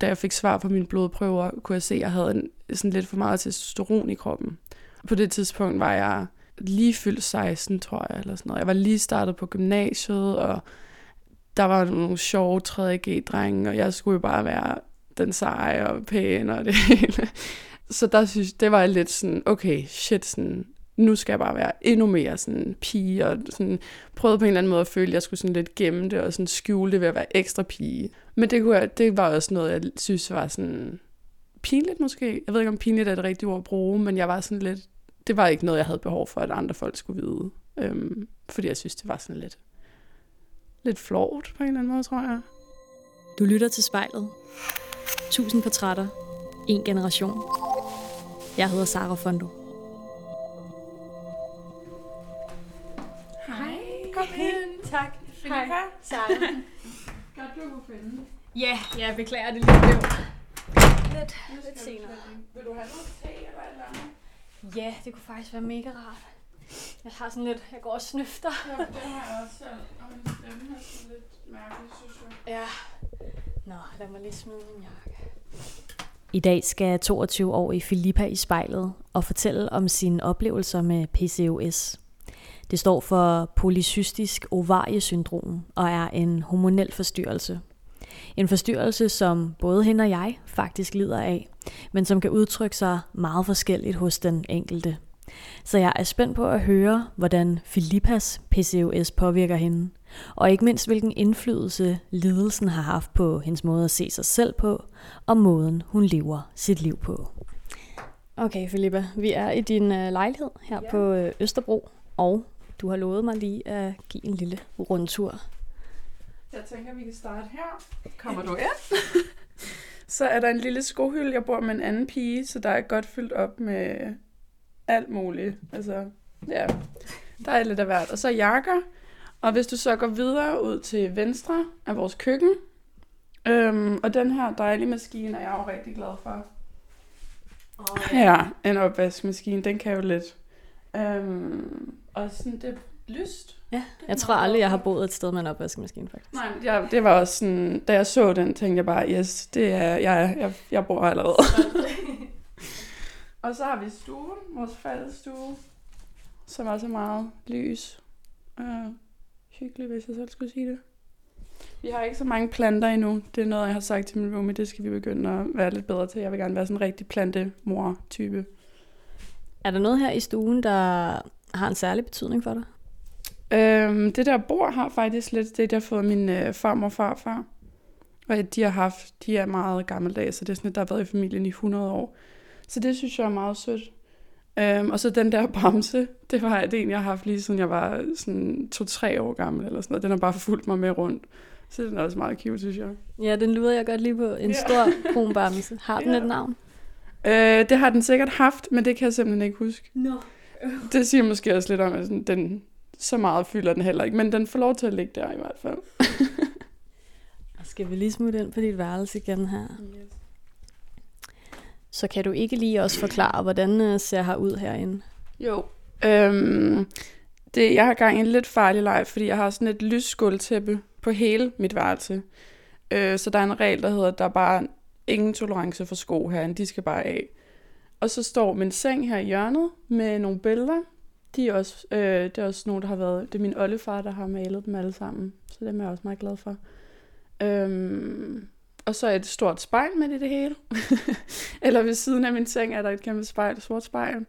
da jeg fik svar på mine blodprøver, kunne jeg se, at jeg havde en, sådan lidt for meget testosteron i kroppen. På det tidspunkt var jeg lige fyldt 16, tror jeg, eller sådan noget. Jeg var lige startet på gymnasiet, og der var nogle sjove 3G-drenge, og jeg skulle jo bare være den seje og pæne og det hele. Så der synes det var lidt sådan, okay, shit, sådan, nu skal jeg bare være endnu mere sådan pige, og sådan prøvede på en eller anden måde at føle, at jeg skulle sådan lidt gemme det, og sådan skjule det ved at være ekstra pige. Men det, kunne jeg, det var også noget, jeg synes var sådan pinligt måske. Jeg ved ikke, om pinligt er det rigtige ord at bruge, men jeg var sådan lidt, det var ikke noget, jeg havde behov for, at andre folk skulle vide. Øhm, fordi jeg synes, det var sådan lidt, lidt flot på en eller anden måde, tror jeg. Du lytter til spejlet. Tusind portrætter. En generation. Jeg hedder Sara Fondo. Hej, kom ind. Tak. Hej. Sara. Godt, du kunne finde. Ja, jeg beklager det lige blev lidt, lidt senere. Vil du have noget te eller et eller andet? Ja, det kunne faktisk være mega rart. Jeg har sådan lidt, jeg går og snøfter. Ja, det har jeg også selv. Og min stemme er sådan lidt mærkelig, synes jeg. Ja. Nå, lad mig lige smide min jakke. I dag skal 22-årige Filippa i spejlet og fortælle om sine oplevelser med PCOS. Det står for polycystisk ovariesyndrom og er en hormonel forstyrrelse. En forstyrrelse, som både hende og jeg faktisk lider af, men som kan udtrykke sig meget forskelligt hos den enkelte. Så jeg er spændt på at høre, hvordan Filippas PCOS påvirker hende, og ikke mindst hvilken indflydelse lidelsen har haft på hendes måde at se sig selv på, og måden hun lever sit liv på. Okay, Filippa, vi er i din øh, lejlighed her ja. på øh, Østerbro, og du har lovet mig lige at give en lille rundtur. Jeg tænker, vi kan starte her. Kommer du ind? så er der en lille skohylde. Jeg bor med en anden pige, så der er godt fyldt op med alt muligt. Altså, ja, der er lidt af hvert. Og så jakker. Og hvis du så går videre ud til venstre af vores køkken, øhm, og den her dejlige maskine er jeg jo rigtig glad for. Oh, Ja, en opvaskemaskine, den kan jo lidt. Øhm, og sådan, det lyst. Ja, Det jeg tror aldrig, jeg har boet et sted med en opvaskemaskine, faktisk. Nej, jeg, det var også sådan, da jeg så den, tænkte jeg bare, yes, det er, jeg, jeg, jeg bor allerede. og så har vi stuen, vores fællesstue, som også er meget lys og hyggelig, hvis jeg selv skulle sige det. Vi har ikke så mange planter endnu. Det er noget, jeg har sagt til min roomie, det skal vi begynde at være lidt bedre til. Jeg vil gerne være sådan en rigtig plantemor-type. Er der noget her i stuen, der har en særlig betydning for dig? Øhm, det der bord har faktisk lidt det, jeg har fået min øh, farmor og farfar. Og de har haft, de er meget gammeldags, så det er sådan, at der har været i familien i 100 år. Så det synes jeg er meget sødt. Øhm, og så den der bamse, det var det en, jeg har haft lige siden jeg var sådan to-tre år gammel eller sådan noget. Den har bare fulgt mig med rundt. Så den er også meget cute, synes jeg. Ja, den luder jeg godt lige på. En Ja. stor brun bamse. Har den Ja. et navn? Øh, det har den sikkert haft, men det kan jeg simpelthen ikke huske. Nå. Det siger måske også lidt om, at sådan, den, så meget fylder den heller ikke. Men den får lov til at ligge der i hvert fald. Og skal vi lige smutte ind på dit værelse igen her? Så kan du ikke lige også forklare, hvordan øh, ser her ud herinde? Jo. Øhm, det, jeg har gang i en lidt farlig leg, fordi jeg har sådan et lysskåltæppe på hele mit værelse. Øh, så der er en regel, der hedder, at der er bare ingen tolerance for sko herinde. De skal bare af. Og så står min seng her i hjørnet med nogle billeder. De er også, øh, det er også nogle, der har været... Det er min oldefar, der har malet dem alle sammen. Så dem er jeg også meget glad for. Øhm, og så et stort spejl med i det hele. Eller ved siden af min seng er der et kæmpe spejl, et sort spejl.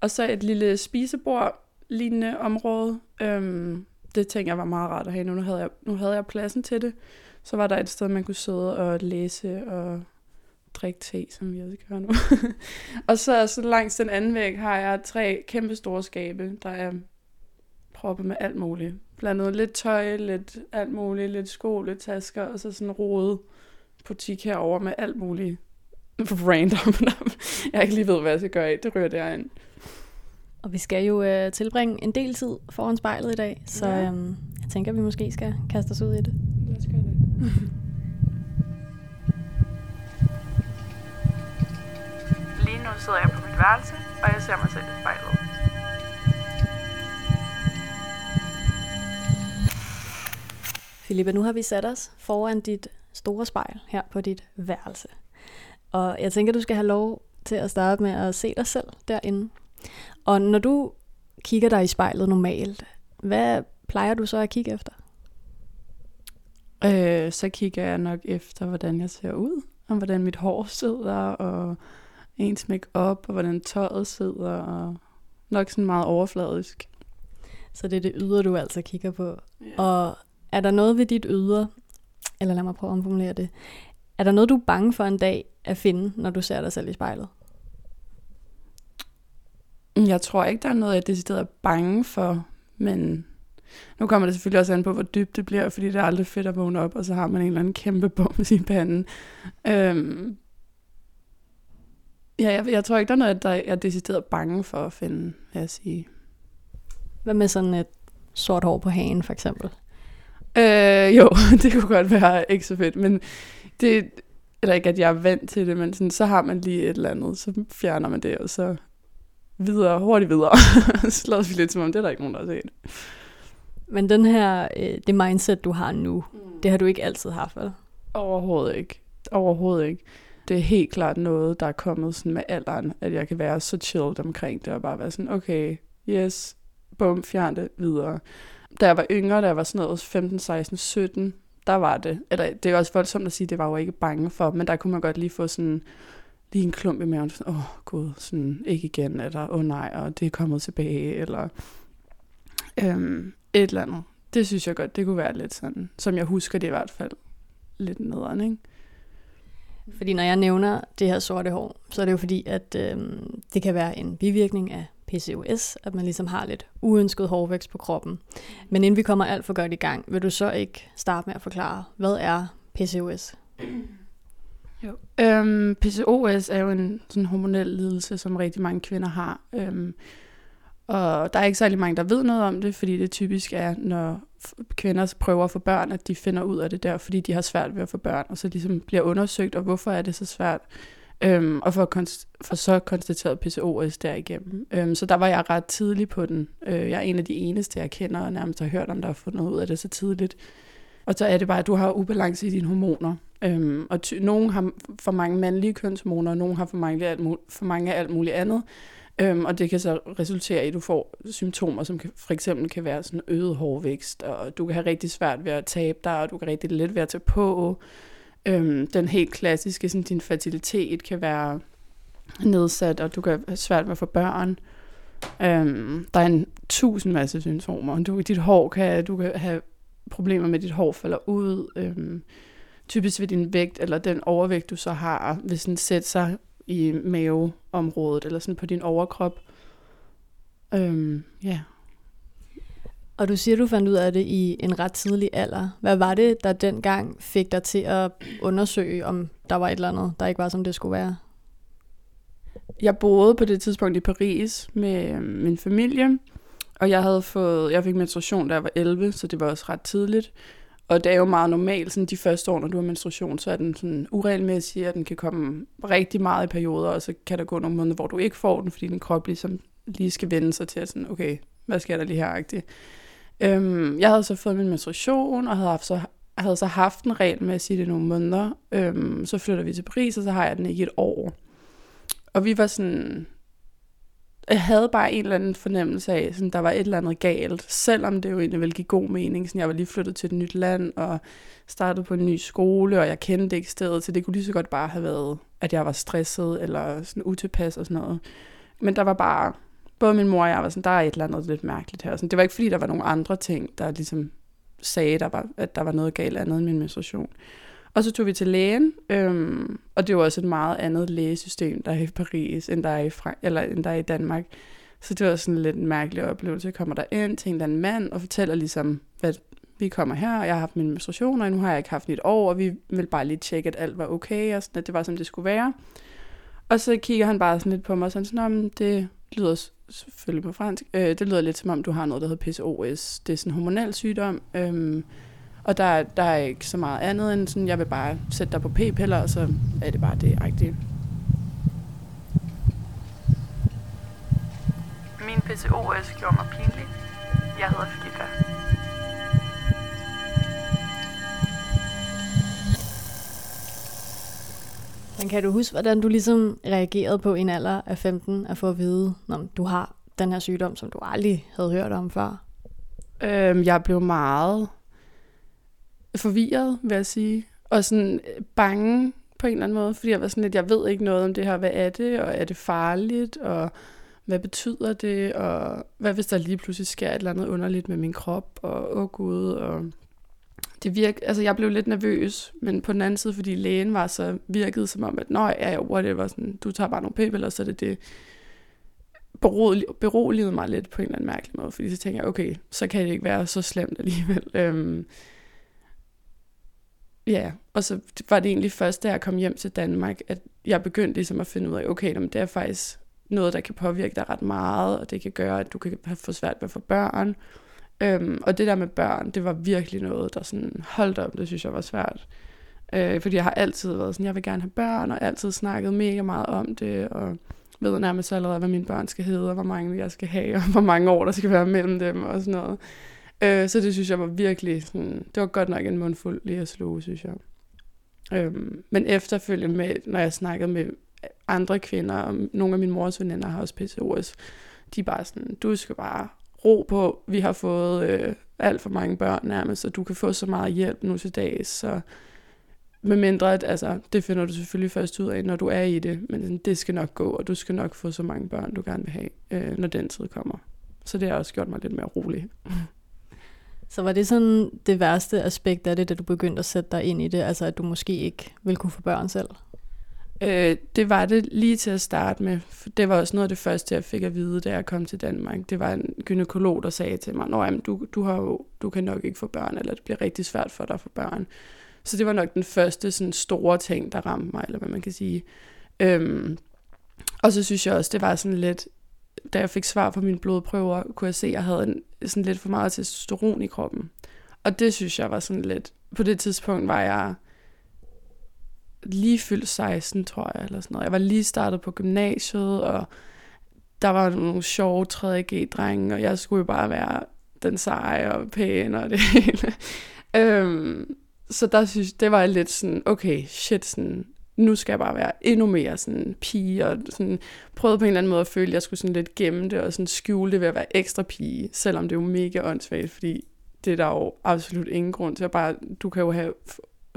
Og så et lille spisebord lignende område. Øhm, det tænker jeg var meget rart at have nu. Nu havde, jeg, nu havde jeg pladsen til det. Så var der et sted, man kunne sidde og læse og drikke te, som vi også gør nu. og så, så langs den anden væg har jeg tre kæmpe store skabe, der er proppet med alt muligt. Blandet lidt tøj, lidt alt muligt, lidt sko, lidt tasker, og så sådan en rodet butik herover med alt muligt random. jeg ikke lige ved, hvad jeg skal gøre af. Det ryger derind. Og vi skal jo øh, tilbringe en del tid foran spejlet i dag, så Ja. øhm, jeg tænker, at vi måske skal kaste os ud i det. Lad os gøre det. Nu sidder jeg på mit værelse, og jeg ser mig selv i spejlet. Filippa, nu har vi sat os foran dit store spejl her på dit værelse. Og jeg tænker, du skal have lov til at starte med at se dig selv derinde. Og når du kigger dig i spejlet normalt, hvad plejer du så at kigge efter? Øh, så kigger jeg nok efter, hvordan jeg ser ud, og hvordan mit hår sidder, og ens make op og hvordan tøjet sidder, og nok sådan meget overfladisk. Så det er det ydre, du altså kigger på. Ja. Og er der noget ved dit ydre, eller lad mig prøve at omformulere det, er der noget, du er bange for en dag at finde, når du ser dig selv i spejlet? Jeg tror ikke, der er noget, jeg decideret er bange for, men nu kommer det selvfølgelig også an på, hvor dybt det bliver, fordi det er aldrig fedt at vågne op, og så har man en eller anden kæmpe bums i panden. Øhm, ja, jeg, jeg tror ikke, der er noget, der jeg er decideret bange for at finde, vil jeg sige. Hvad med sådan et sort hår på hagen, for eksempel? Øh, jo, det kunne godt være ikke så fedt, men det, eller ikke, at jeg er vant til det, men sådan, så har man lige et eller andet, så fjerner man det, og så videre, hurtigt videre. så lader vi lidt som om, det er der ikke nogen, der har set. Men den her, øh, det mindset, du har nu, mm. det har du ikke altid haft, vel? Overhovedet ikke. Overhovedet ikke. Det er helt klart noget, der er kommet sådan med alderen, at jeg kan være så chilled omkring det, og bare være sådan, okay, yes, bum, fjern det videre. Da jeg var yngre, da jeg var sådan noget 15, 16, 17, der var det, eller det er også voldsomt at sige, det var jo ikke bange for, men der kunne man godt lige få sådan, lige en klump i maven, sådan, åh oh, gud, sådan, ikke igen, eller åh oh, nej, og det er kommet tilbage, eller øhm, et eller andet. Det synes jeg godt, det kunne være lidt sådan, som jeg husker det i hvert fald, lidt nederen, ikke? Fordi når jeg nævner det her sorte hår, så er det jo fordi, at øh, det kan være en bivirkning af PCOS, at man ligesom har lidt uønsket hårvækst på kroppen. Men inden vi kommer alt for godt i gang, vil du så ikke starte med at forklare, hvad er PCOS? Jo. Øhm, PCOS er jo en sådan hormonel lidelse, som rigtig mange kvinder har. Øhm, og der er ikke særlig mange, der ved noget om det, fordi det typisk er, når kvinder prøver at få børn, at de finder ud af det der, fordi de har svært ved at få børn, og så ligesom bliver undersøgt, og hvorfor er det så svært, øhm, og for, konst- for så konstateret PCOS derigennem. Øhm, så der var jeg ret tidlig på den. Øh, jeg er en af de eneste, jeg kender, og nærmest har hørt om, der har fundet ud af det så tidligt. Og så er det bare, at du har ubalance i dine hormoner. Øhm, og ty- nogen har for mange mandlige kønshormoner, og nogen har for mange, alt mul- for mange af alt muligt andet. Øhm, og det kan så resultere i, at du får symptomer, som kan, for eksempel kan være sådan øget hårvækst, og du kan have rigtig svært ved at tabe dig, og du kan rigtig let ved at tage på. Øhm, den helt klassiske, sådan, din fertilitet kan være nedsat, og du kan have svært ved at få børn. Øhm, der er en tusind masse symptomer. Du, dit hår kan, du kan have problemer med, at dit hår falder ud. Øhm, typisk ved din vægt, eller den overvægt, du så har, hvis den sætter sig i maveområdet, eller sådan på din overkrop. Øhm, ja. Og du siger, du fandt ud af det i en ret tidlig alder. Hvad var det, der dengang fik dig til at undersøge, om der var et eller andet, der ikke var, som det skulle være? Jeg boede på det tidspunkt i Paris med øhm, min familie, og jeg havde fået, jeg fik menstruation, da jeg var 11, så det var også ret tidligt. Og det er jo meget normalt, sådan de første år, når du har menstruation, så er den sådan uregelmæssig, og den kan komme rigtig meget i perioder, og så kan der gå nogle måneder, hvor du ikke får den, fordi din krop ligesom lige skal vende sig til at sådan, okay, hvad sker der lige her? -agtigt. Øhm, jeg havde så fået min menstruation, og havde, haft så, havde så haft den regelmæssigt i nogle måneder. Øhm, så flytter vi til Paris, og så har jeg den ikke et år. Og vi var sådan, jeg havde bare en eller anden fornemmelse af, at der var et eller andet galt, selvom det jo egentlig ville give god mening. Sådan, jeg var lige flyttet til et nyt land og startet på en ny skole, og jeg kendte ikke stedet, så det kunne lige så godt bare have været, at jeg var stresset eller sådan utilpas og sådan noget. Men der var bare, både min mor og jeg var sådan, der er et eller andet lidt mærkeligt her. Sådan, det var ikke fordi, der var nogle andre ting, der ligesom sagde, der var, at der var noget galt andet end min menstruation. Og så tog vi til lægen, øhm, og det var også et meget andet lægesystem, der er i Paris, end der er i, Frank- eller, end der er i Danmark. Så det var sådan lidt en mærkelig oplevelse. Jeg kommer der ind til en eller anden mand og fortæller ligesom, hvad vi kommer her, og jeg har haft min menstruation, og nu har jeg ikke haft et år, og vi vil bare lige tjekke, at alt var okay, og sådan, at det var, som det skulle være. Og så kigger han bare sådan lidt på mig, og sådan, sådan det lyder selvfølgelig på fransk, øh, det lyder lidt som om, du har noget, der hedder PCOS. Det er sådan en hormonel sygdom, øh, og der, der er ikke så meget andet end sådan, jeg vil bare sætte dig på p-piller, og så er det bare det rigtige. Min PCOS gjorde mig pinlig. Jeg hedder Filippa. Men kan du huske, hvordan du ligesom reagerede på en alder af 15 at få at vide, om du har den her sygdom, som du aldrig havde hørt om før? Øhm, jeg blev meget forvirret, vil jeg sige. Og sådan øh, bange på en eller anden måde, fordi jeg var sådan lidt, jeg ved ikke noget om det her. Hvad er det, og er det farligt, og hvad betyder det, og hvad hvis der lige pludselig sker et eller andet underligt med min krop, og åh oh gud, og det virk, altså jeg blev lidt nervøs, men på den anden side, fordi lægen var så virket som om, at nej, ja, whatever, sådan, du tager bare nogle p-piller, så er det det beroligede mig lidt på en eller anden mærkelig måde, fordi så tænker jeg, okay, så kan det ikke være så slemt alligevel. Øhm, ja, og så var det egentlig først, da jeg kom hjem til Danmark, at jeg begyndte ligesom at finde ud af, okay, det er faktisk noget, der kan påvirke dig ret meget, og det kan gøre, at du kan få svært ved at få børn. Øhm, og det der med børn, det var virkelig noget, der sådan holdt op, det synes jeg var svært. Øh, fordi jeg har altid været sådan, jeg vil gerne have børn, og altid snakket mega meget om det, og ved nærmest allerede, hvad mine børn skal hedde, og hvor mange jeg skal have, og hvor mange år der skal være mellem dem, og sådan noget. Øh, så det synes jeg var virkelig sådan, det var godt nok en mundfuld lige at sluge, synes jeg. Øhm, men efterfølgende med, når jeg snakkede med andre kvinder, og nogle af mine mors veninder har også PCOS, de er bare sådan, du skal bare ro på, vi har fået øh, alt for mange børn nærmest, og du kan få så meget hjælp nu til dags, så med mindre, at altså, det finder du selvfølgelig først ud af, når du er i det, men det skal nok gå, og du skal nok få så mange børn, du gerne vil have, øh, når den tid kommer. Så det har også gjort mig lidt mere rolig. Så var det sådan det værste aspekt af det, da du begyndte at sætte dig ind i det, altså at du måske ikke ville kunne få børn selv? Øh, det var det lige til at starte med. Det var også noget af det første, jeg fik at vide, da jeg kom til Danmark. Det var en gynekolog, der sagde til mig, at du, du, har jo, du kan nok ikke få børn, eller det bliver rigtig svært for dig at få børn. Så det var nok den første sådan, store ting, der ramte mig, eller hvad man kan sige. Øhm, og så synes jeg også, det var sådan lidt, da jeg fik svar på mine blodprøver, kunne jeg se, at jeg havde en, sådan lidt for meget testosteron i kroppen. Og det synes jeg var sådan lidt, på det tidspunkt var jeg lige fyldt 16, tror jeg, eller sådan noget. Jeg var lige startet på gymnasiet, og der var nogle sjove 3G-drenge, og jeg skulle jo bare være den seje og pæne og det hele. øhm, så der synes det var lidt sådan, okay, shit, sådan, nu skal jeg bare være endnu mere sådan pige, og sådan prøvede på en eller anden måde at føle, at jeg skulle sådan lidt gemme det, og sådan skjule det ved at være ekstra pige, selvom det er jo mega åndssvagt, fordi det er der jo absolut ingen grund til at bare, du kan jo have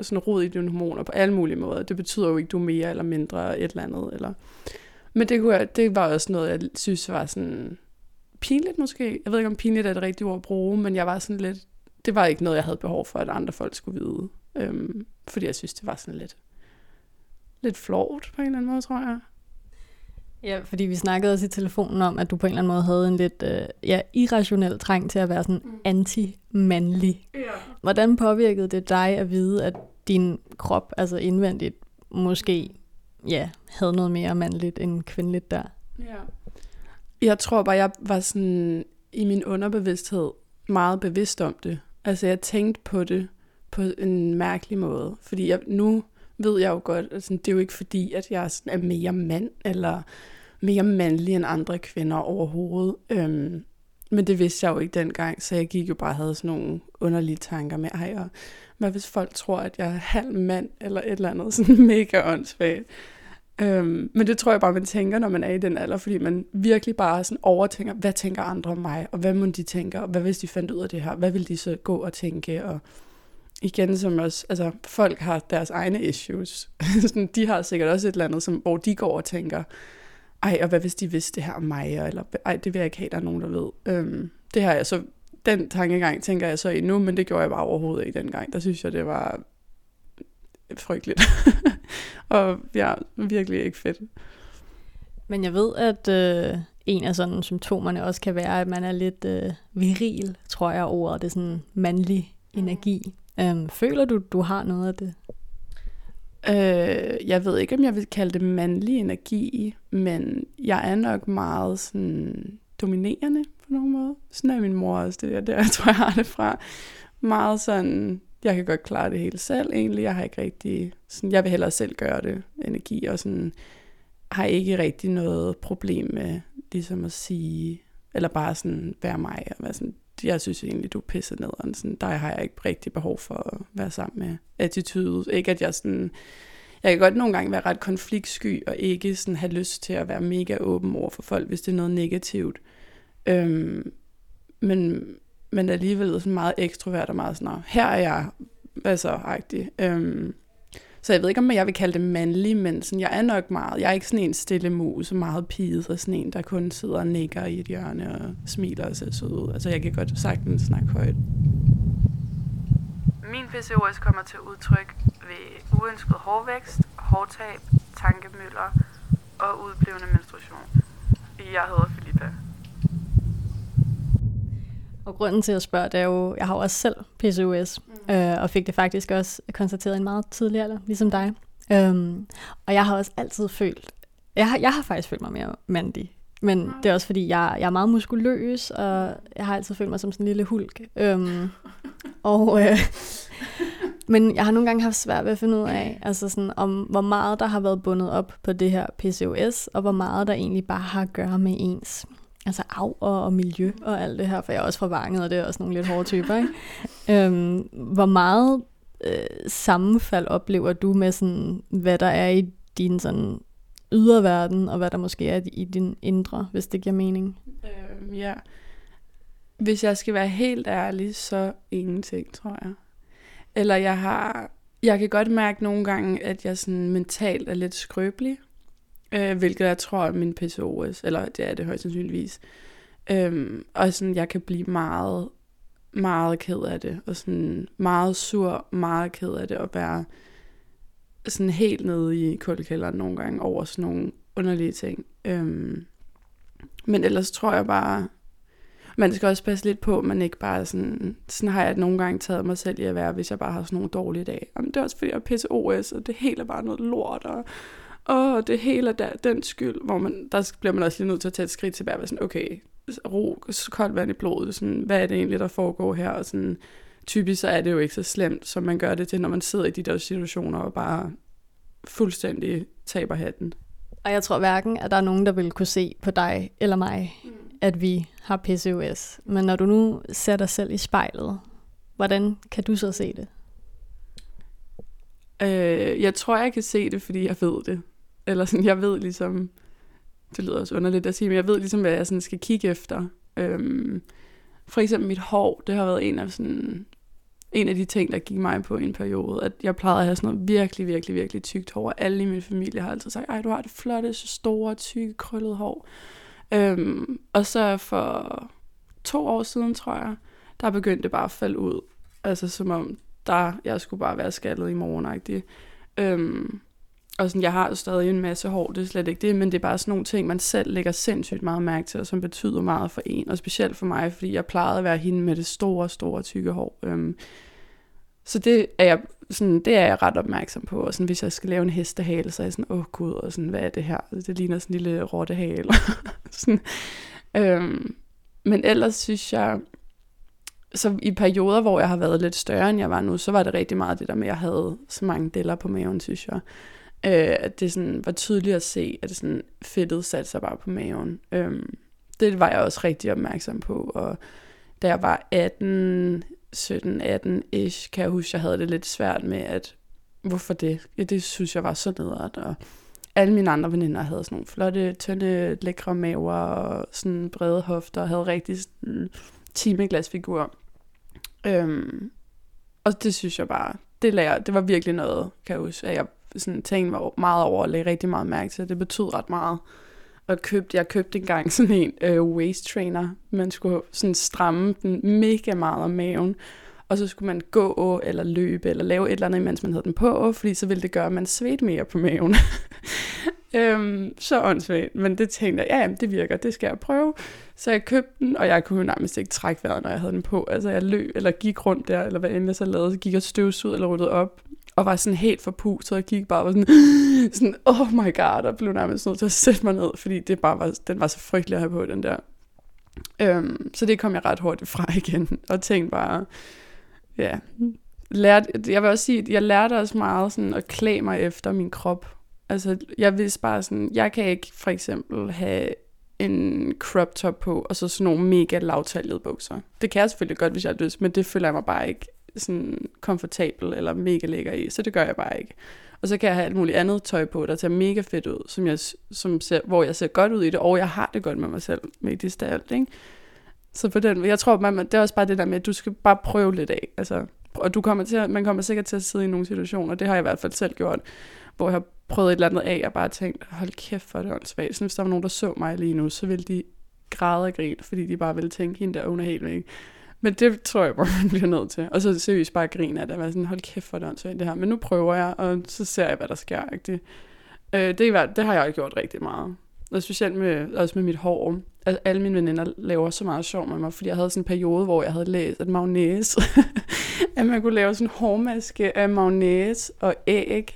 sådan rod i dine hormoner på alle mulige måder. Det betyder jo ikke, at du er mere eller mindre et eller andet. Eller... Men det, kunne jeg, det var også noget, jeg synes var sådan pinligt måske. Jeg ved ikke, om pinligt er det rigtige ord at bruge, men jeg var sådan lidt, det var ikke noget, jeg havde behov for, at andre folk skulle vide. Øhm, fordi jeg synes, det var sådan lidt, lidt flot på en eller anden måde, tror jeg. Ja, fordi vi snakkede også i telefonen om, at du på en eller anden måde havde en lidt øh, ja, irrationel trang til at være sådan mm. anti-mandlig. Ja. Hvordan påvirkede det dig at vide, at din krop, altså indvendigt, måske ja, havde noget mere mandligt end kvindeligt der? Ja. Jeg tror bare, jeg var sådan i min underbevidsthed meget bevidst om det. Altså jeg tænkte på det på en mærkelig måde, fordi jeg, nu ved jeg jo godt, at det er jo ikke fordi, at jeg sådan er mere mand, eller mere mandlig end andre kvinder overhovedet. Øhm, men det vidste jeg jo ikke dengang, så jeg gik jo bare og havde sådan nogle underlige tanker med, ej, og hvad hvis folk tror, at jeg er halv mand, eller et eller andet sådan mega åndssvagt. Øhm, men det tror jeg bare, man tænker, når man er i den alder, fordi man virkelig bare sådan overtænker, hvad tænker andre om mig, og hvad må de tænke, og hvad hvis de fandt ud af det her, hvad vil de så gå og tænke, og igen som også, altså folk har deres egne issues. de har sikkert også et eller andet, som, hvor de går og tænker, ej, og hvad hvis de vidste det her om mig, eller ej, det vil jeg ikke have, der er nogen, der ved. Øhm, det har jeg så, den tankegang tænker jeg så i nu, men det gjorde jeg bare overhovedet ikke dengang. Der synes jeg, det var frygteligt. og ja, virkelig ikke fedt. Men jeg ved, at øh, en af sådan symptomerne også kan være, at man er lidt øh, viril, tror jeg, over det sådan mandlig energi. Øhm, føler du, du har noget af det? Øh, jeg ved ikke, om jeg vil kalde det mandlig energi, men jeg er nok meget sådan dominerende på nogen måde. Sådan er min mor også, det er der, jeg tror, jeg har det fra. Meget sådan, jeg kan godt klare det hele selv egentlig. Jeg har ikke rigtig, sådan, jeg vil hellere selv gøre det, energi, og sådan, har ikke rigtig noget problem med ligesom at sige, eller bare sådan være mig, og være sådan, jeg synes egentlig, du er pisse nederen. Sådan, der har jeg ikke rigtig behov for at være sammen med attitude. Ikke at jeg sådan, jeg kan godt nogle gange være ret konfliktsky, og ikke sådan have lyst til at være mega åben over for folk, hvis det er noget negativt. Øhm, men, men alligevel sådan meget ekstrovert og meget sådan, her er jeg, hvad så, agtig. Øhm, så jeg ved ikke, om jeg vil kalde det mandlig, men sådan, jeg er nok meget, jeg er ikke sådan en stille mus, meget piget, og sådan en, der kun sidder og nikker i et hjørne og smiler og ser sød ud. Altså jeg kan godt sagtens snakke højt. Min PCOS kommer til udtryk ved uønsket hårvækst, hårtab, tankemøller og udblivende menstruation. Jeg hedder Filippa. Og grunden til at spørge, det er jo, jeg har jo også selv PCOS, mm. Øh, og fik det faktisk også konstateret en meget tidlig alder, ligesom dig. Um, og jeg har også altid følt, jeg har, jeg har faktisk følt mig mere mandig, men mm. det er også fordi, jeg, jeg er meget muskuløs, og jeg har altid følt mig som sådan en lille hulk. Um, og, øh, men jeg har nogle gange haft svært ved at finde ud af, altså sådan, om hvor meget der har været bundet op på det her PCOS, og hvor meget der egentlig bare har at gøre med ens altså af og, og miljø og alt det her, for jeg er også fra Vanget, og det er også nogle lidt hårde typer. Ikke? øhm, hvor meget øh, sammenfald oplever du med, sådan, hvad der er i din sådan, ydre verden, og hvad der måske er i din indre, hvis det giver mening? Øhm, ja. Hvis jeg skal være helt ærlig, så ingenting, tror jeg. Eller jeg har... Jeg kan godt mærke nogle gange, at jeg sådan mentalt er lidt skrøbelig øh, hvilket jeg tror er min PCOS, eller det er det højst sandsynligvis. Øhm, og sådan, jeg kan blive meget, meget ked af det, og sådan meget sur, meget ked af det, og være sådan helt nede i kuldekælderen nogle gange over sådan nogle underlige ting. Øhm, men ellers tror jeg bare, man skal også passe lidt på, at man ikke bare sådan, sådan har jeg nogle gange taget mig selv i at være, hvis jeg bare har sådan nogle dårlige dage. Jamen, det er også fordi, jeg er PCOS, og det hele er bare noget lort, og åh, det hele er der, den skyld, hvor man, der bliver man også lige nødt til at tage et skridt tilbage, og sådan, okay, ro, koldt vand i blodet, sådan, hvad er det egentlig, der foregår her, og sådan, typisk så er det jo ikke så slemt, som man gør det til, når man sidder i de der situationer og bare fuldstændig taber hatten. Og jeg tror hverken, at der er nogen, der vil kunne se på dig eller mig, mm. at vi har PCOS. Men når du nu ser dig selv i spejlet, hvordan kan du så se det? Øh, jeg tror, jeg kan se det, fordi jeg ved det. Eller sådan, jeg ved ligesom, det lyder også underligt at sige, men jeg ved ligesom, hvad jeg sådan skal kigge efter. Øhm, for eksempel mit hår, det har været en af sådan, en af de ting, der gik mig på en periode, at jeg plejede at have sådan noget virkelig, virkelig, virkelig tykt hår. Alle i min familie har altid sagt, ej, du har det flotte, så store, tykke, krøllede hår. Øhm, og så for to år siden, tror jeg, der begyndte det bare at falde ud. Altså som om, der, jeg skulle bare være skaldet i morgen øhm, og sådan, jeg har jo stadig en masse hår, det er slet ikke det, men det er bare sådan nogle ting, man selv lægger sindssygt meget mærke til, og som betyder meget for en, og specielt for mig, fordi jeg plejede at være hende med det store, store, tykke hår. Øhm, så det er, jeg, sådan, det er jeg ret opmærksom på, og sådan, hvis jeg skal lave en hestehale, så er jeg sådan, åh oh, gud, og sådan, hvad er det her? Det ligner sådan en lille rottehale. sådan, øhm, men ellers synes jeg, så i perioder, hvor jeg har været lidt større, end jeg var nu, så var det rigtig meget det der med, at jeg havde så mange deller på maven, synes jeg. Øh, at det sådan var tydeligt at se, at det sådan fedtet satte sig bare på maven. Øh, det var jeg også rigtig opmærksom på, og da jeg var 18, 17, 18-ish, kan jeg huske, jeg havde det lidt svært med, at hvorfor det? Ja, det synes jeg var så nedert, og alle mine andre veninder havde sådan nogle flotte, tynde, lækre maver, og sådan brede hofter, og havde rigtig sådan timeglasfigur. Øhm, og det synes jeg bare, det, lærte, det var virkelig noget, kan jeg huske, at jeg sådan tænkte mig meget over og lagde rigtig meget mærke til. Det betød ret meget. Og købte, jeg købte engang sådan en øh, waist trainer. Man skulle sådan stramme den mega meget om maven. Og så skulle man gå eller løbe eller lave et eller andet, mens man havde den på, fordi så ville det gøre, at man svedte mere på maven. øhm, så åndssvagt. Men det tænkte jeg, ja, jamen, det virker, det skal jeg prøve. Så jeg købte den, og jeg kunne nærmest ikke trække vejret, når jeg havde den på. Altså jeg løb, eller gik rundt der, eller hvad end jeg så lavede, så gik jeg støvsud eller ryddede op og var sådan helt forpustet og gik bare og var sådan, sådan, oh my god, og blev nærmest nødt til at sætte mig ned, fordi det bare var, den var så frygtelig at have på, den der. Øhm, så det kom jeg ret hurtigt fra igen, og tænkte bare, ja, lærte, jeg vil også sige, jeg lærte også meget sådan at klæde mig efter min krop. Altså, jeg vidste bare sådan, jeg kan ikke for eksempel have en crop top på, og så sådan nogle mega lavtaljede bukser. Det kan jeg selvfølgelig godt, hvis jeg har lyst, men det føler jeg mig bare ikke sådan komfortabel eller mega lækker i, så det gør jeg bare ikke. Og så kan jeg have alt muligt andet tøj på, der ser mega fedt ud, som jeg, som ser, hvor jeg ser godt ud i det, og jeg har det godt med mig selv, med af alt, ikke? Så på den, jeg tror, man, det er også bare det der med, at du skal bare prøve lidt af. Altså, og du kommer til at, man kommer sikkert til at sidde i nogle situationer, det har jeg i hvert fald selv gjort, hvor jeg har prøvet et eller andet af, og bare tænkt, hold kæft for det åndssvagt. Så hvis der var nogen, der så mig lige nu, så ville de græde og grine, fordi de bare ville tænke, hende der, under er helt væk. Men det tror jeg bare, man bliver nødt til. Og så seriøst bare grine af det, og sådan, hold kæft for det det her. Men nu prøver jeg, og så ser jeg, hvad der sker. Ikke? Øh, det, er, det har jeg gjort rigtig meget. Og specielt med, også med mit hår. Altså, alle mine veninder laver så meget sjov med mig, fordi jeg havde sådan en periode, hvor jeg havde læst, at magnæs, at man kunne lave sådan en hårmaske af magnæs og æg,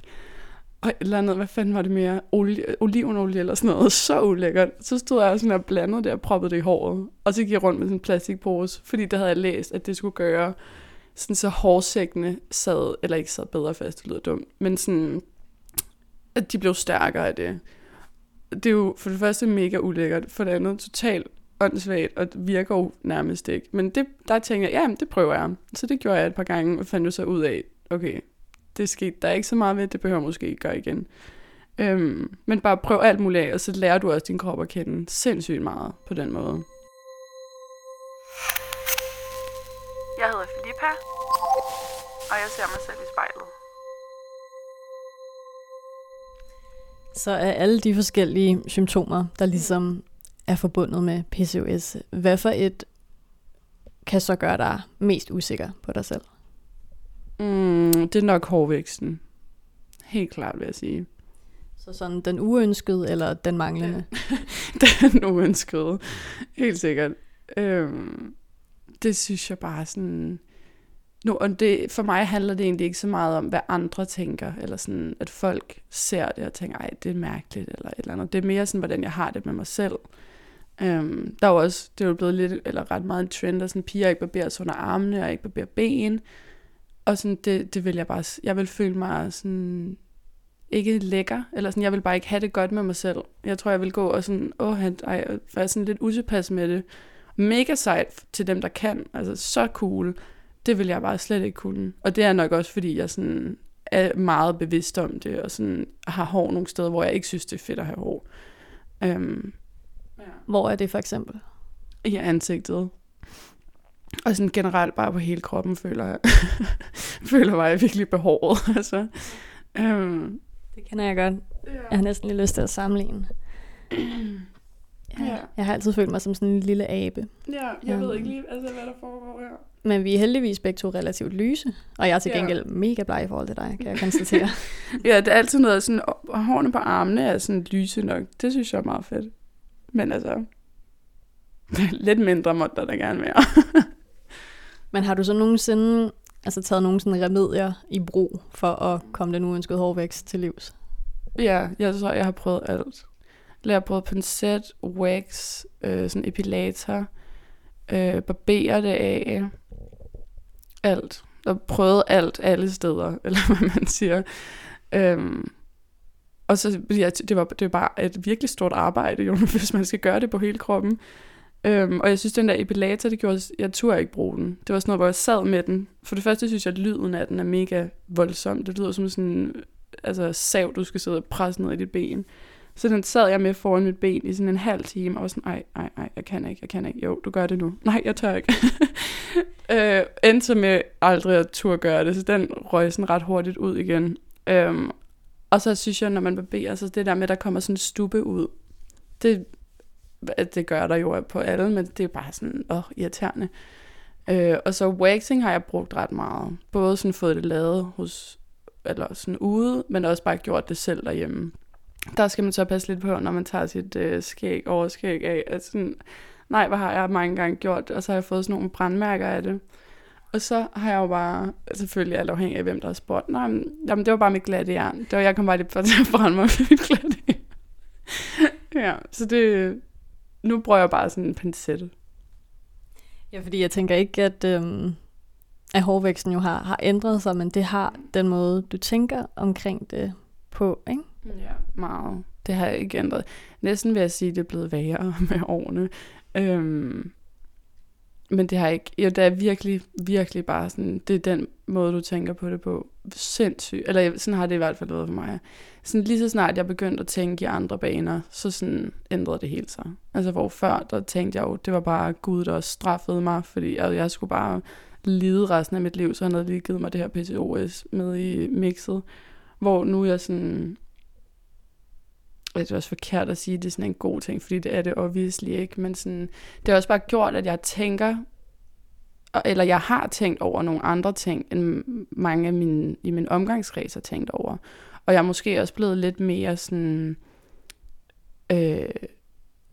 og et eller andet, hvad fanden var det mere, olie, olivenolie eller sådan noget, så ulækkert. Så stod jeg sådan og blandede det og proppede det i håret, og så gik jeg rundt med sådan en plastikpose, fordi der havde jeg læst, at det skulle gøre sådan så hårsækkene sad, eller ikke sad bedre fast, det lyder dumt, men sådan, at de blev stærkere af det. Det er jo for det første mega ulækkert, for det andet totalt åndssvagt, og det virker jo nærmest ikke. Men det, der tænker jeg, ja, det prøver jeg. Så det gjorde jeg et par gange, og fandt jo så ud af, okay, det skete der er ikke så meget ved, det behøver måske ikke gøre igen. Øhm, men bare prøv alt muligt af, og så lærer du også din krop at kende sindssygt meget på den måde. Jeg hedder Filippa, og jeg ser mig selv i spejlet. Så er alle de forskellige symptomer, der ligesom er forbundet med PCOS, hvad for et kan så gøre dig mest usikker på dig selv? Mm, det er nok hårvæksten. Helt klart, vil jeg sige. Så sådan den uønskede eller den manglende? den uønskede. Helt sikkert. Øhm, det synes jeg bare sådan... Nu, og det, for mig handler det egentlig ikke så meget om, hvad andre tænker, eller sådan, at folk ser det og tænker, ej, det er mærkeligt, eller et eller andet. Det er mere sådan, hvordan jeg har det med mig selv. Øhm, der er jo også, det er jo blevet lidt, eller ret meget en trend, at sådan, piger ikke barberer sig under armene, og ikke barberer ben. Og sådan, det, det vil jeg bare, jeg vil føle mig sådan, ikke lækker, eller sådan, jeg vil bare ikke have det godt med mig selv. Jeg tror, jeg vil gå og sådan, åh, ej, være sådan lidt utilpas med det. Mega sejt til dem, der kan, altså så cool. Det vil jeg bare slet ikke kunne. Og det er nok også, fordi jeg sådan er meget bevidst om det, og sådan har hår nogle steder, hvor jeg ikke synes, det er fedt at have hår. Um, ja. Hvor er det for eksempel? I ansigtet. Og sådan generelt bare på hele kroppen føler jeg, føler mig virkelig behovet. altså, um, det kender jeg godt. Jeg har næsten lige lyst til at sammenligne. Ja, Jeg har altid følt mig som sådan en lille abe. Ja, jeg um, ved ikke lige, altså, hvad der foregår her. Men vi er heldigvis begge to relativt lyse, og jeg er til gengæld ja. mega bleg i forhold til dig, kan jeg konstatere. ja, det er altid noget sådan, hårene på armene er sådan lyse nok. Det synes jeg er meget fedt. Men altså, lidt mindre måtte der da gerne være. Men har du så nogensinde altså, taget nogle sådan remedier i brug for at komme den uønskede hårvækst til livs? Ja, jeg tror, jeg har prøvet alt. Jeg har prøvet pincet, wax, øh, sådan epilator, øh, barbere det af, alt. Jeg har prøvet alt alle steder, eller hvad man siger. Øhm, og så, ja, det var, det var bare et virkelig stort arbejde, jo, hvis man skal gøre det på hele kroppen. Øhm, og jeg synes, den der epilator, det gjorde, jeg turde ikke bruge den. Det var sådan noget, hvor jeg sad med den. For det første synes jeg, at lyden af den er mega voldsom. Det lyder som sådan altså, sav, du skal sidde og presse ned i dit ben. Så den sad jeg med foran mit ben i sådan en halv time, og var sådan, ej, ej, ej, jeg kan ikke, jeg kan ikke. Jo, du gør det nu. Nej, jeg tør ikke. øh, endte med aldrig at turde gøre det, så den røg sådan ret hurtigt ud igen. Øhm, og så synes jeg, når man barberer, så det der med, at der kommer sådan en stube ud, det det gør der jo på alle, men det er bare sådan, åh, irriterende. Øh, og så waxing har jeg brugt ret meget. Både sådan fået det lavet hos, eller sådan ude, men også bare gjort det selv derhjemme. Der skal man så passe lidt på, når man tager sit øh, skæg over skæg af. At sådan, nej, hvad har jeg mange gange gjort og så har jeg fået sådan nogle brandmærker af det. Og så har jeg jo bare, selvfølgelig alt afhængig af, hvem der har spurgt, nej, men, jamen, det var bare mit glatte jern. Det var, jeg kom bare lidt for til at brænde mig med mit glatte Ja, så det, nu bruger jeg bare sådan en pincette. Ja, fordi jeg tænker ikke, at, øhm, at hårvæksten jo har, har ændret sig, men det har den måde, du tænker omkring det på, ikke? Ja, meget. Det har jeg ikke ændret. Næsten vil jeg sige, at det er blevet værre med årene. Øhm, men det har ikke, jo, det er virkelig, virkelig bare sådan, det er den måde, du tænker på det på. Sindssygt. Eller sådan har det i hvert fald været for mig. Sådan lige så snart jeg begyndte at tænke i andre baner, så sådan ændrede det hele sig. Altså hvor før, der tænkte jeg jo, det var bare Gud, der straffede mig, fordi jeg, jeg skulle bare lide resten af mit liv, så han havde lige givet mig det her PCOS med i mixet. Hvor nu er jeg sådan, det er også forkert at sige, at det er sådan en god ting, fordi det er det obviously ikke, men sådan, det har også bare gjort, at jeg tænker, eller jeg har tænkt over nogle andre ting, end mange af mine, i min omgangskreds har tænkt over. Og jeg er måske også blevet lidt mere sådan, øh,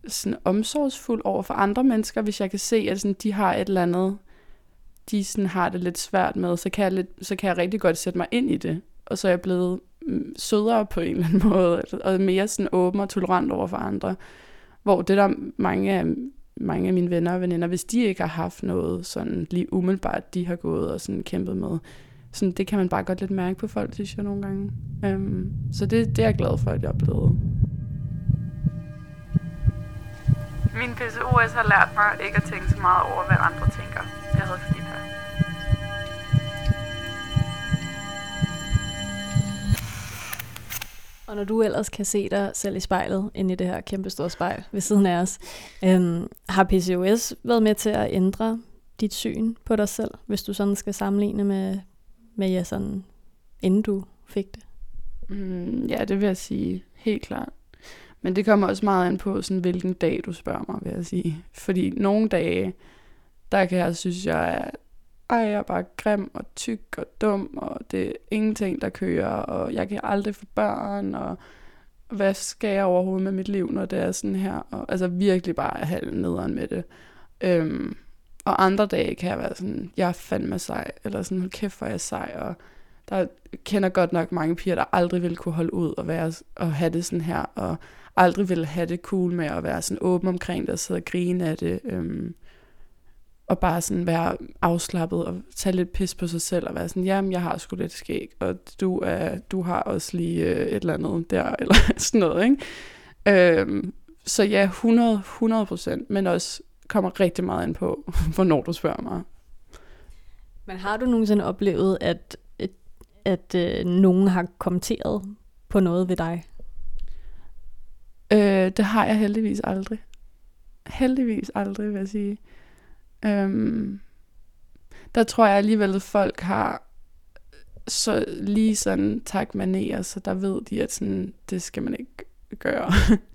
sådan omsorgsfuld over for andre mennesker, hvis jeg kan se, at sådan, de har et eller andet, de sådan har det lidt svært med, så kan, jeg lidt, så kan jeg rigtig godt sætte mig ind i det. Og så er jeg blevet mm, sødere på en eller anden måde, og mere sådan åben og tolerant over for andre. Hvor det der mange af, mange af mine venner og veninder, hvis de ikke har haft noget sådan lige umiddelbart, de har gået og sådan kæmpet med, sådan, det kan man bare godt lidt mærke på folk, synes jeg nogle gange. Um, så det, det er jeg glad for, at jeg er blevet. Min PCOS har lært mig ikke at tænke så meget over, hvad andre tænker. Jeg havde Og når du ellers kan se dig selv i spejlet, inde i det her kæmpe store spejl ved siden af os, øhm, har PCOS været med til at ændre dit syn på dig selv, hvis du sådan skal sammenligne med, med ja, sådan, inden du fik det? Mm, ja, det vil jeg sige. Helt klart. Men det kommer også meget an på, sådan, hvilken dag du spørger mig, vil jeg sige. Fordi nogle dage, der kan jeg synes, jeg er ej, jeg er bare grim og tyk og dum, og det er ingenting, der kører, og jeg kan aldrig få børn, og hvad skal jeg overhovedet med mit liv, når det er sådan her? Og, altså virkelig bare halv nederen med det. Øhm, og andre dage kan jeg være sådan, jeg er fandme sej, eller sådan, hold kæft, hvor jeg er sej, og der kender godt nok mange piger, der aldrig vil kunne holde ud og, være, og have det sådan her, og aldrig vil have det cool med at være sådan åben omkring det og sidde og grine af det. Øhm, og bare sådan være afslappet og tage lidt pis på sig selv og være sådan, jamen jeg har sgu lidt skæg, og du, er, du har også lige øh, et eller andet der, eller sådan noget, ikke? Øhm, så ja, 100, 100 procent, men også kommer rigtig meget ind på, hvornår du spørger mig. Men har du nogensinde oplevet, at, at, at øh, nogen har kommenteret på noget ved dig? Øh, det har jeg heldigvis aldrig. Heldigvis aldrig, vil jeg sige. Øhm, der tror jeg alligevel, at folk har så lige sådan tak manerer, så der ved de, at sådan, det skal man ikke gøre.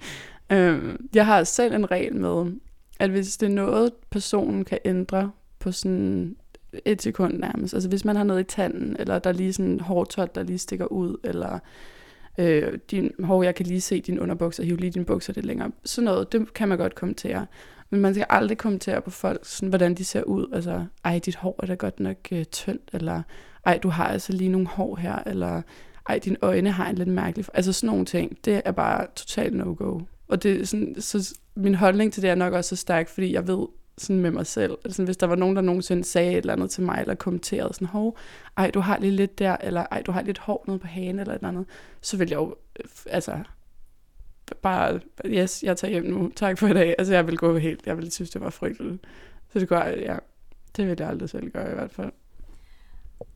øhm, jeg har selv en regel med, at hvis det er noget, personen kan ændre på sådan et sekund nærmest, altså hvis man har noget i tanden, eller der er lige sådan en hårtot, der lige stikker ud, eller øh, din, hår, jeg kan lige se din underbukser, hive lige din bukser lidt længere. Sådan noget, det kan man godt kommentere. Men man skal aldrig kommentere på folk, sådan, hvordan de ser ud. Altså, ej, dit hår er da godt nok øh, tyndt, eller ej, du har altså lige nogle hår her, eller ej, dine øjne har en lidt mærkelig... Altså sådan nogle ting, det er bare totalt no-go. Og det er sådan, så min holdning til det er nok også så stærk, fordi jeg ved sådan med mig selv. Altså, hvis der var nogen, der nogensinde sagde et eller andet til mig, eller kommenterede sådan, hov, ej, du har lige lidt der, eller ej, du har lidt hår nede på hagen, eller et eller andet, så vil jeg jo, øh, altså, bare, yes, jeg tager hjem nu, tak for i dag. Altså, jeg vil gå helt, jeg vil synes, det var frygteligt. Så det går, ja, det vil jeg aldrig selv gøre i hvert fald.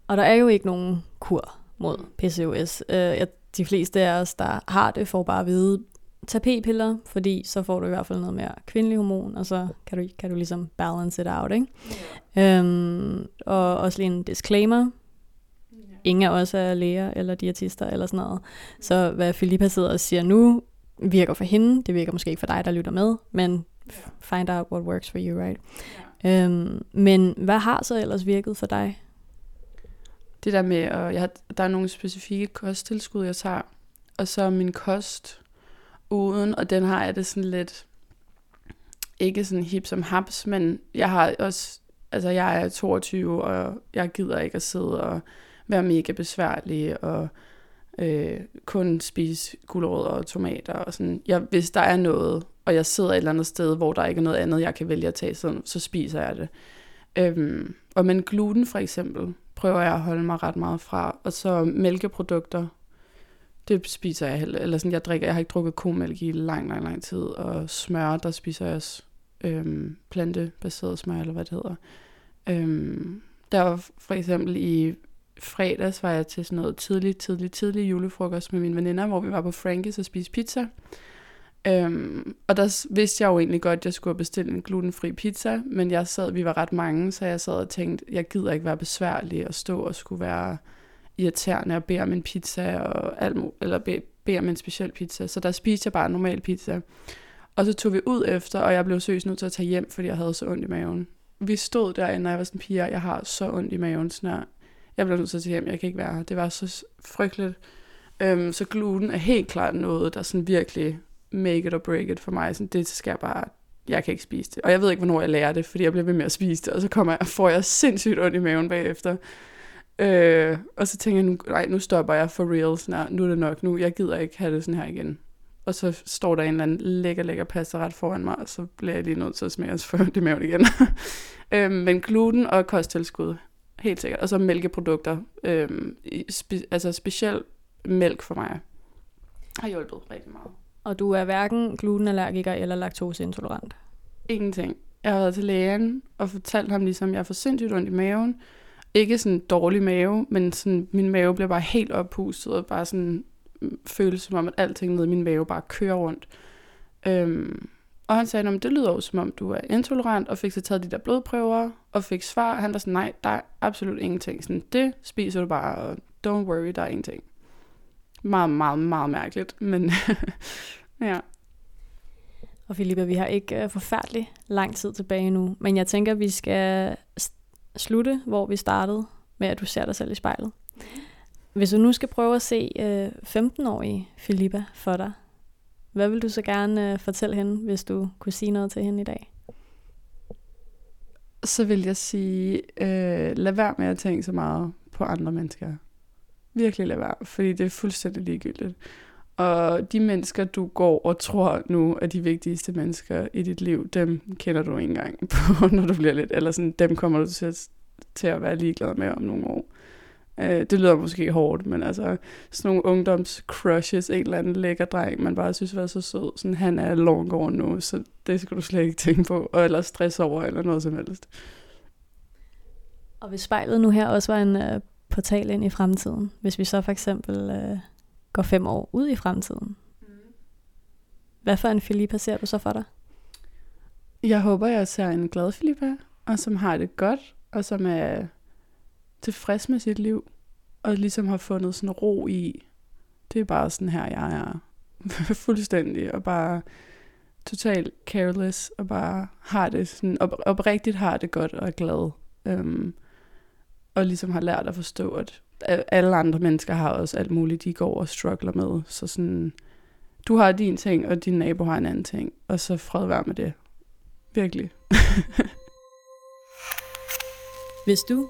Og der er jo ikke nogen kur mod PCOS. Uh, de fleste af os, der har det, får bare at vide, tag p-piller, fordi så får du i hvert fald noget mere kvindelig hormon, og så kan du, kan du ligesom balance it out, ikke? Yeah. Um, og også lige en disclaimer. Ingen af os er læger eller diætister eller sådan noget. Så hvad Filippa sidder og siger nu, virker for hende, det virker måske ikke for dig, der lytter med, men find out what works for you, right? Yeah. Um, men hvad har så ellers virket for dig? Det der med, at jeg har, der er nogle specifikke kosttilskud, jeg tager, og så min kost uden, og den har jeg det sådan lidt, ikke sådan hip som haps, men jeg har også, altså jeg er 22, og jeg gider ikke at sidde og være mega besværlig, og øh, kun spise gulerødder og tomater og sådan. Jeg, hvis der er noget, og jeg sidder et eller andet sted, hvor der ikke er noget andet, jeg kan vælge at tage, så, så spiser jeg det. Øhm, og men gluten for eksempel, prøver jeg at holde mig ret meget fra. Og så mælkeprodukter, det spiser jeg heller. Eller sådan, jeg drikker, jeg har ikke drukket komælk i lang, lang, lang tid. Og smør, der spiser jeg også øhm, plantebaseret smør, eller hvad det hedder. Øhm, der var for eksempel i fredags var jeg til sådan noget tidlig, tidlig, tidlig julefrokost med mine veninder, hvor vi var på Frankis og spiste pizza. Øhm, og der vidste jeg jo egentlig godt, at jeg skulle bestille en glutenfri pizza, men jeg sad, vi var ret mange, så jeg sad og tænkte, jeg gider ikke være besværlig og stå og skulle være irriterende og bede om en pizza, og alt, eller bede, bede om en speciel pizza. Så der spiste jeg bare en normal pizza. Og så tog vi ud efter, og jeg blev seriøst nødt til at tage hjem, fordi jeg havde så ondt i maven. Vi stod derinde, og jeg var sådan, piger, jeg har så ondt i maven, sådan jeg blev nødt til at tage hjem, jeg kan ikke være her. Det var så frygteligt. Øhm, så gluten er helt klart noget, der sådan virkelig make it or break it for mig. Sådan, det skal jeg bare, jeg kan ikke spise det. Og jeg ved ikke, hvornår jeg lærer det, fordi jeg bliver ved med at spise det, og så kommer jeg, får jeg sindssygt ondt i maven bagefter. Øh, og så tænker jeg, nu, nej, nu stopper jeg for real, sådan nu er det nok, nu, jeg gider ikke have det sådan her igen. Og så står der en eller anden lækker, lækker pasta ret foran mig, og så bliver jeg lige nødt til at smage os for det maven igen. øh, men gluten og kosttilskud, helt sikkert. Og så mælkeprodukter, øh, spe, altså specielt mælk for mig, har hjulpet rigtig meget. Og du er hverken glutenallergiker eller laktoseintolerant? Ingenting. Jeg har været til lægen og fortalt ham ligesom, at jeg får sindssygt ondt i maven. Ikke sådan dårlig mave, men sådan, min mave bliver bare helt oppustet og bare sådan mm, føles som om, at alting nede i min mave bare kører rundt. Øhm, og han sagde, det lyder jo som om, du er intolerant, og fik så taget de der blodprøver, og fik svar. Han var sådan, nej, der er absolut ingenting. Sådan, det spiser du bare, og don't worry, der er ingenting. Meget, meget, meget mærkeligt, men ja. Og Filippa, vi har ikke uh, forfærdelig lang tid tilbage nu, men jeg tænker, vi skal slutte, hvor vi startede med, at du ser dig selv i spejlet. Hvis du nu skal prøve at se uh, 15-årige Filippa for dig, hvad vil du så gerne øh, fortælle hende, hvis du kunne sige noget til hende i dag? Så vil jeg sige, øh, lad være med at tænke så meget på andre mennesker. Virkelig lad være, fordi det er fuldstændig ligegyldigt. Og de mennesker, du går og tror nu er de vigtigste mennesker i dit liv, dem kender du ikke engang på, når du bliver lidt, eller sådan, dem kommer du til at, til at være ligeglad med om nogle år. Øh, det lyder måske hårdt, men altså sådan nogle ungdomscrushes, en eller anden lækker dreng, man bare synes var så sød, sådan han er long gone nu, så det skal du slet ikke tænke på, og eller stress over, eller noget som helst. Og hvis spejlet nu her også var en uh, portal ind i fremtiden, hvis vi så for eksempel uh, går fem år ud i fremtiden, mm. hvad for en Filippa ser du så for dig? Jeg håber, jeg ser en glad Filippa, og som har det godt, og som er tilfreds med sit liv, og ligesom har fundet sådan ro i, det er bare sådan her, jeg er fuldstændig, og bare totalt careless, og bare har det sådan, op, oprigtigt har det godt og er glad. Øhm, og ligesom har lært at forstå, at alle andre mennesker har også alt muligt, de går og struggler med. Så sådan, du har din ting, og din nabo har en anden ting, og så fred være med det. Virkelig. Hvis du